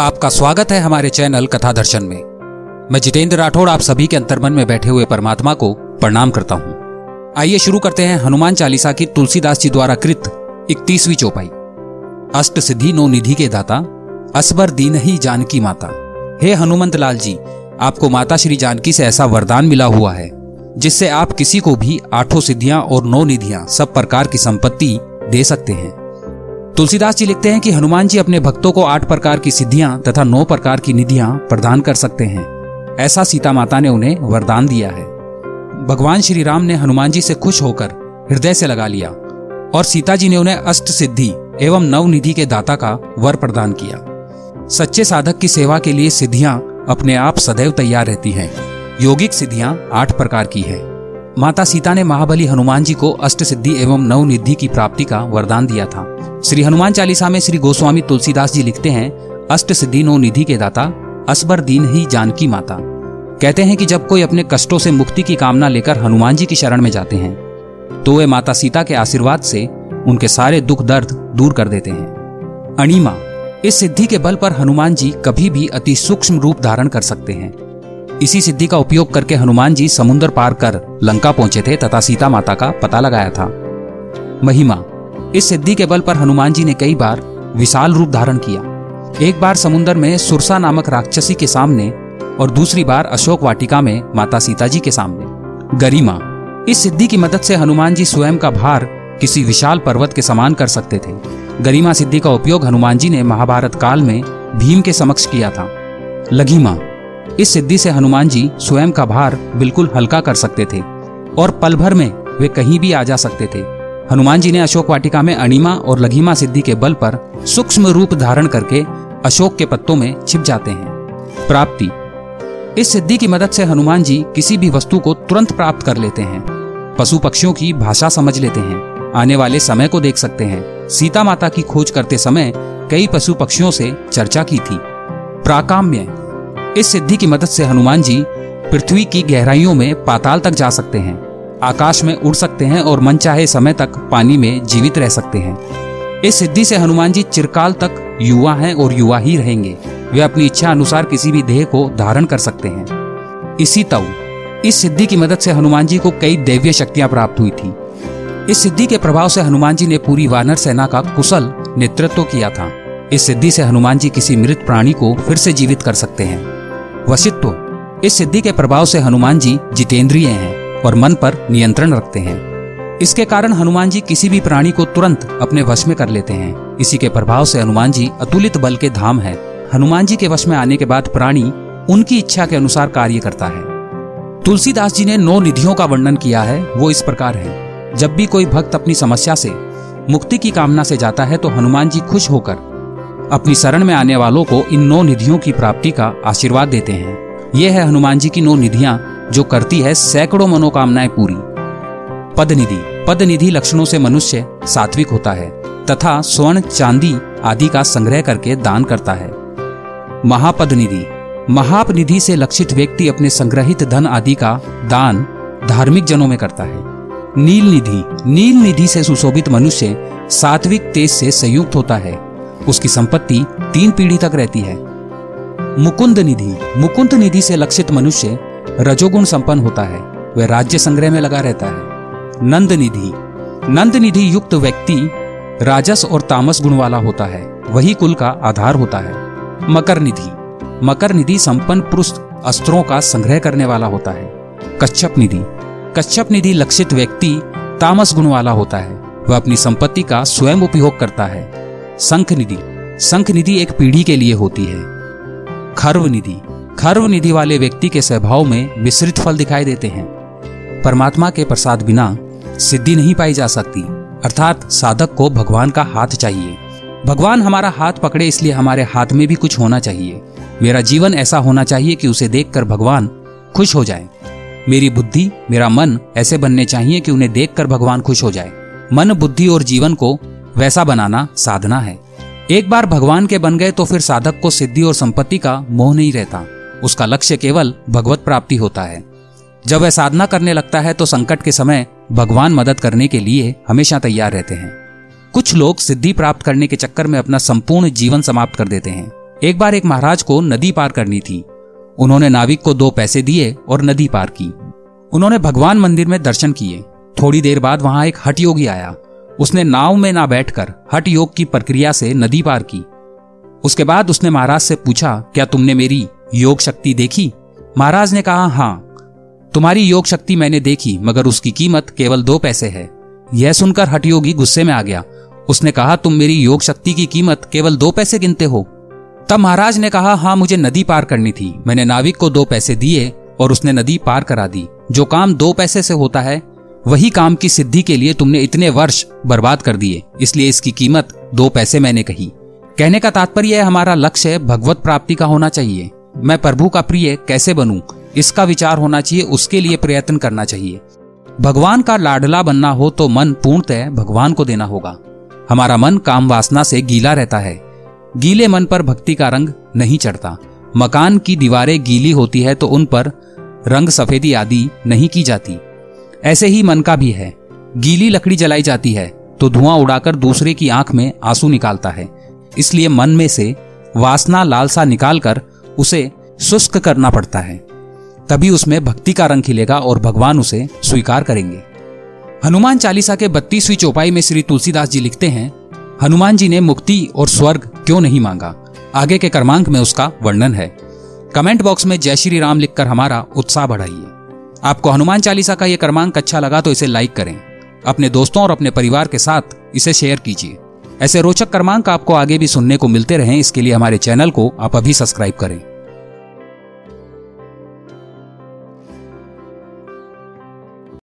आपका स्वागत है हमारे चैनल कथा दर्शन में। मैं जितेंद्र राठौड़ आप सभी के अंतर्मन में बैठे हुए परमात्मा को प्रणाम करता हूँ। आइए शुरू करते हैं हनुमान चालीसा की तुलसीदास जी द्वारा कृत इकतीसवीं चौपाई। अष्ट सिद्धि नो निधि के दाता, असबर दीन ही जानकी माता। हे हनुमंत लाल जी, आपको माता श्री जानकी से ऐसा वरदान मिला हुआ है, जिससे आप किसी को भी आठों सिद्धियाँ और नौ निधियाँ सब प्रकार की संपत्ति दे सकते हैं। तुलसीदास जी लिखते हैं कि हनुमान जी अपने भक्तों को आठ प्रकार की सिद्धियाँ तथा नौ प्रकार की निधियाँ प्रदान कर सकते हैं। ऐसा सीता माता ने उन्हें वरदान दिया है। भगवान श्री राम ने हनुमान जी से खुश होकर हृदय से लगा लिया और सीता जी ने उन्हें अष्ट सिद्धि एवं नव निधि के दाता का वर प्रदान किया। सच्चे साधक की सेवा के लिए सिद्धियाँ अपने आप सदैव तैयार रहती हैं। योगिक सिद्धियाँ आठ प्रकार की है। माता सीता ने महाबली हनुमान जी को अष्ट सिद्धि एवं नव निधि की प्राप्ति का वरदान दिया था। श्री हनुमान चालीसा में श्री गोस्वामी तुलसीदास जी लिखते हैं अष्ट सिद्धि नौ निधि के दाता, असबर दीन ही जानकी माता। कहते हैं कि जब कोई अपने कष्टों से मुक्ति की कामना लेकर हनुमान जी की शरण में जाते हैं तो वे माता सीता के आशीर्वाद से उनके सारे दुख दर्द दूर कर देते हैं। अणिमा इस सिद्धि के बल पर हनुमान जी कभी भी अति सूक्ष्म रूप धारण कर सकते हैं। इसी सिद्धि का उपयोग करके हनुमान जी समुद्र पार कर लंका पहुँचे थे तथा सीता माता का पता लगाया था। महिमा, इस सिद्धि के बल पर हनुमान जी ने कई बार विशाल रूप धारण किया। एक बार समुद्र में सुरसा नामक राक्षसी के सामने और दूसरी बार अशोक वाटिका में माता सीता जी के सामने। गरिमा, इस सिद्धि की मदद से हनुमान जी स्वयं का भार किसी विशाल पर्वत के समान कर सकते थे। गरिमा सिद्धि का उपयोग हनुमान जी ने महाभारत काल में भीम के समक्ष किया था। लघिमा इस सिद्धि से हनुमान जी स्वयं का भार बिल्कुल हल्का कर सकते थे, और पल भर में वे कहीं भी आ जा सकते थे। हनुमान जी ने अशोक वाटिका में अणिमा और लघिमा सिद्धि के बल पर सूक्ष्म रूप धारण करके अशोक के पत्तों में छिप जाते हैं। प्राप्ति। इस सिद्धि की मदद से हनुमान जी किसी भी वस्तु को तुरंत प्राप्त कर लेते हैं। पशु पक्षियों की भाषा समझ लेते हैं। आने वाले समय को देख सकते हैं। सीता माता की खोज करते समय कई पशु पक्षियों से चर्चा की थी। प्राकाम्य। इस सिद्धि की मदद से हनुमान जी पृथ्वी की गहराइयों में पाताल तक जा सकते हैं, आकाश में उड़ सकते हैं और मन चाहे समय तक पानी में जीवित रह सकते हैं। इस सिद्धि से हनुमान जी चिरकाल तक युवा हैं और युवा ही रहेंगे। वे अपनी इच्छा अनुसार किसी भी देह को धारण कर सकते हैं। इसी तव इस सिद्धि की मदद से हनुमान जी को कई दैवीय शक्तियाँ प्राप्त हुई थी। इस सिद्धि के प्रभाव से हनुमान जी ने पूरी वानर सेना का कुशल नेतृत्व किया था। इस सिद्धि से हनुमान जी किसी मृत प्राणी को फिर से जीवित कर सकते हैं। वशित्व इस सिद्धि के प्रभाव से हनुमान जी जितेंद्रिय हैं और मन पर नियंत्रण रखते हैं। इसके कारण हनुमान जी किसी भी प्राणी को तुरंत अपने वश में कर लेते हैं। इसी के प्रभाव से हनुमान जी अतुलित बल के धाम है। हनुमान जी के वश में आने के बाद प्राणी उनकी इच्छा के अनुसार कार्य करता है। तुलसीदास जी ने नौ निधियों का वर्णन किया है, वो इस प्रकार है। जब भी कोई भक्त अपनी समस्या से, मुक्ति की कामना से जाता है तो हनुमान जी खुश होकर अपनी शरण में आने वालों को इन नौ निधियों की प्राप्ति का आशीर्वाद देते हैं। ये है हनुमान जी की नौ निधियाँ, जो करती है सैकड़ों मनोकामनाएँ पूरी। पद निधि पद निधि लक्षणों से मनुष्य सात्विक होता है, तथा स्वर्ण, चांदी आदि का संग्रह करके दान करता है। महापद निधि महाप निधि से लक्षित व्यक्ति अपने संग्रहित धन आदि का दान धार्मिक जनों में करता है। नील निधि नील निधि से सुशोभित मनुष्य सात्विक तेज से संयुक्त होता है। उसकी संपत्ति तीन पीढ़ी तक रहती है। मुकुंद निधि। मुकुंद निधि से लक्षित मनुष्य रजोगुण संपन्न होता है। वह राज्य संग्रह में लगा रहता है। नंद निधि। नंद निधि युक्त व्यक्ति राजस और तामस गुण वाला होता है। वही कुल का आधार होता है। मकर निधि। मकर निधि संपन्न पुरुष अस्त्रों का संग्रह करने वाला होता है। कच्छप निधि। कच्छप निधि लक्षित व्यक्ति तामस गुण वाला होता है। वह अपनी संपत्ति का स्वयं उपयोग करता है। संख निधि। संख निधि एक पीढ़ी के लिए होती है। खर्व निधि। खर्व निधि वाले व्यक्ति के स्वभाव में मिश्रित फल दिखाई देते हैं। परमात्मा के प्रसाद बिना सिद्धि नहीं पाई जा सकती। अर्थात साधक को भगवान का हाथ चाहिए। भगवान हमारा हाथ पकड़े इसलिए हमारे हाथ में भी कुछ होना चाहिए। मेरा जीवन ऐसा होना चाहिए कि उसे देखकर भगवान खुश हो जाए। मेरी बुद्धि, मेरा मन ऐसे बनने चाहिए कि उन्हें देखकर भगवान खुश हो जाए। मन, बुद्धि और जीवन को वैसा बनाना साधना है। एक बार भगवान के बन गए तो फिर साधक को सिद्धि और संपत्ति का मोह नहीं रहता। उसका लक्ष्य केवल भगवत प्राप्ति होता है। जब वह साधना करने लगता है तो संकट के समय भगवान मदद करने के लिए हमेशा तैयार रहते हैं। कुछ लोग सिद्धि प्राप्त करने के चक्कर में अपना संपूर्ण जीवन समाप्त कर देते हैं। एक बार एक महाराज को नदी पार करनी थी। उन्होंने नाविक को दो पैसे दिए और नदी पार की। उन्होंने भगवान मंदिर में दर्शन किए। थोड़ी देर बाद वहाँ एक हट योगी आया। उसने नाव में ना बैठकर हट योग की प्रक्रिया से नदी पार की। उसके बाद उसने महाराज से पूछा, क्या तुमने मेरी योग शक्ति देखी? महाराज ने कहा हाँ तुम्हारी योग शक्ति मैंने देखी, मगर उसकी कीमत केवल दो पैसे है। यह सुनकर हटयोगी गुस्से में आ गया। उसने कहा, तुम मेरी योग शक्ति की कीमत केवल दो पैसे गिनते हो? तब महाराज ने कहा हाँ मुझे नदी पार करनी थी। मैंने नाविक को दो पैसे दिए और उसने नदी पार करा दी। जो काम दो पैसे से होता है वही काम की सिद्धि के लिए तुमने इतने वर्ष बर्बाद कर दिए, इसलिए इसकी कीमत दो पैसे मैंने कही। कहने का तात्पर्य हमारा लक्ष्य भगवत प्राप्ति का होना चाहिए। मैं प्रभु का प्रिय कैसे बनूं, इसका विचार होना चाहिए, उसके लिए प्रयत्न करना चाहिए। भगवान का लाडला बनना हो तो मन पूर्णतः भगवान को देना होगा। हमारा मन काम वासना से गीला रहता है। गीले मन पर भक्ति का रंग नहीं चढ़ता। मकान की दीवारें गीली होती है तो उन पर रंग सफेदी आदि नहीं की जाती। ऐसे ही मन का भी है। गीली लकड़ी जलाई जाती है तो धुआँ उड़ाकर दूसरे की आँख में आँसू निकालता है। इसलिए मन में से वासना लालसा निकालकर उसे शुष्क करना पड़ता है। तभी उसमें भक्ति का रंग खिलेगा और भगवान उसे स्वीकार करेंगे। हनुमान चालीसा के बत्तीसवीं चौपाई में श्री तुलसीदास जी लिखते हैं, हनुमान जी ने मुक्ति और स्वर्ग क्यों नहीं मांगा? आगे के क्रमांक में उसका वर्णन है। कमेंट बॉक्स में जय श्री राम लिखकर हमारा उत्साह बढ़ाइए। आपको हनुमान चालीसा का यह क्रमांक अच्छा लगा तो इसे लाइक करें। अपने दोस्तों और अपने परिवार के साथ इसे शेयर कीजिए। ऐसे रोचक क्रमांक आपको आगे भी सुनने को मिलते रहें, इसके लिए हमारे चैनल को आप अभी सब्सक्राइब करें।